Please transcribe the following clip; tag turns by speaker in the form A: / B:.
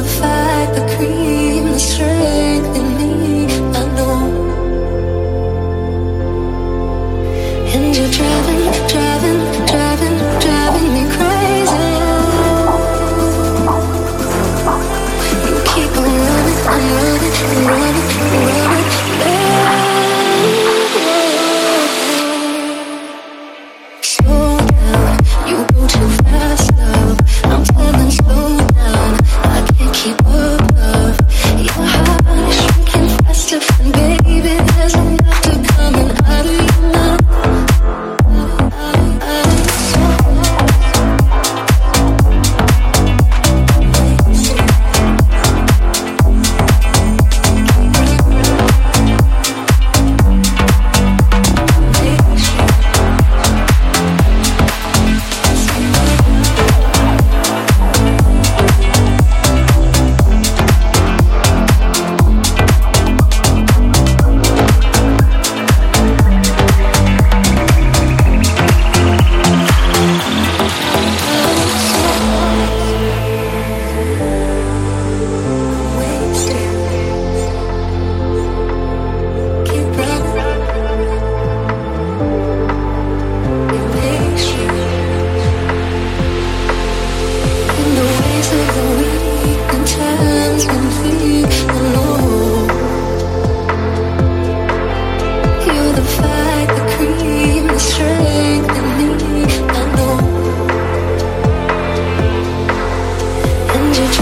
A: the fight, the cream, the strength in me. I know. And you're driving, driving.